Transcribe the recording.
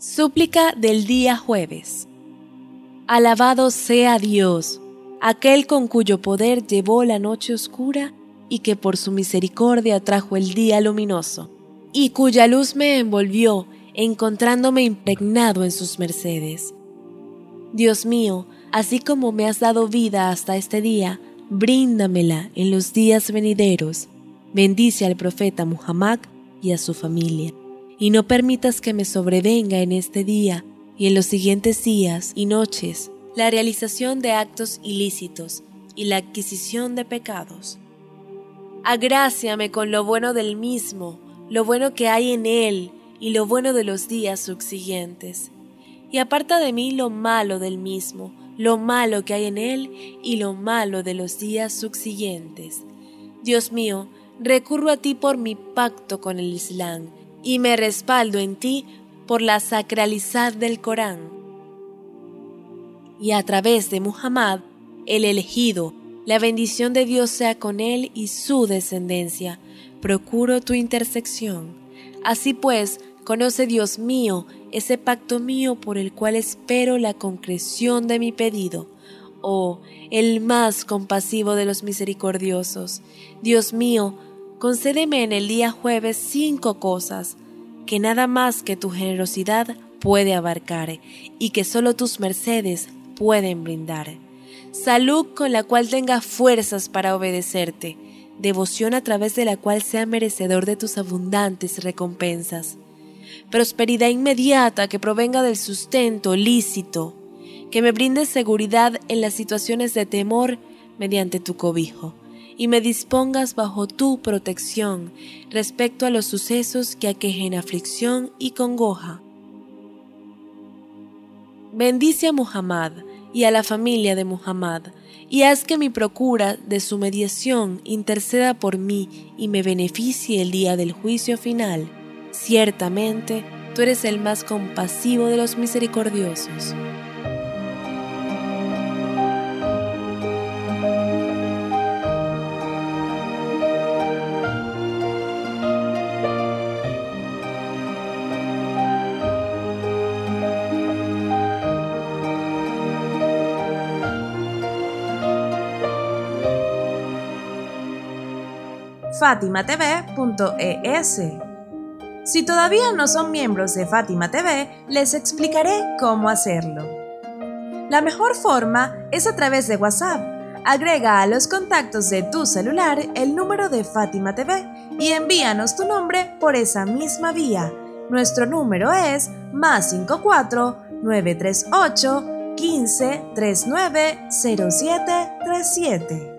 Súplica del día jueves. Alabado sea Dios, aquel con cuyo poder llevó la noche oscura y que por su misericordia trajo el día luminoso, y cuya luz me envolvió, encontrándome impregnado en sus mercedes. Dios mío, así como me has dado vida hasta este día, bríndamela en los días venideros. Bendice al profeta Muhammad y a su familia y no permitas que me sobrevenga en este día y en los siguientes días y noches la realización de actos ilícitos y la adquisición de pecados. Agráciame con lo bueno del mismo, lo bueno que hay en él y lo bueno de los días subsiguientes. Y aparta de mí lo malo del mismo, lo malo que hay en él y lo malo de los días subsiguientes. Dios mío, recurro a ti por mi pacto con el Islam y me respaldo en ti por la sacralidad del Corán. Y a través de Muhammad, el elegido, la bendición de Dios sea con él y su descendencia. Procuro tu intersección. Así pues, conoce Dios mío ese pacto mío por el cual espero la concreción de mi pedido. Oh, el más compasivo de los misericordiosos. Dios mío, concédeme en el día jueves cinco cosas que nada más que tu generosidad puede abarcar y que solo tus mercedes pueden brindar. Salud con la cual tenga fuerzas para obedecerte, devoción a través de la cual sea merecedor de tus abundantes recompensas, prosperidad inmediata que provenga del sustento lícito, que me brinde seguridad en las situaciones de temor mediante tu cobijo y me dispongas bajo tu protección respecto a los sucesos que aquejen aflicción y congoja. Bendice a Muhammad y a la familia de Muhammad, y haz que mi procura de su mediación interceda por mí y me beneficie el día del juicio final. Ciertamente, tú eres el más compasivo de los misericordiosos. fatimatv.es. Si todavía no son miembros de Fátima TV, les explicaré cómo hacerlo. La mejor forma es a través de WhatsApp. Agrega a los contactos de tu celular el número de Fátima TV y envíanos tu nombre por esa misma vía. Nuestro número es más 54 938 15 39 07 37.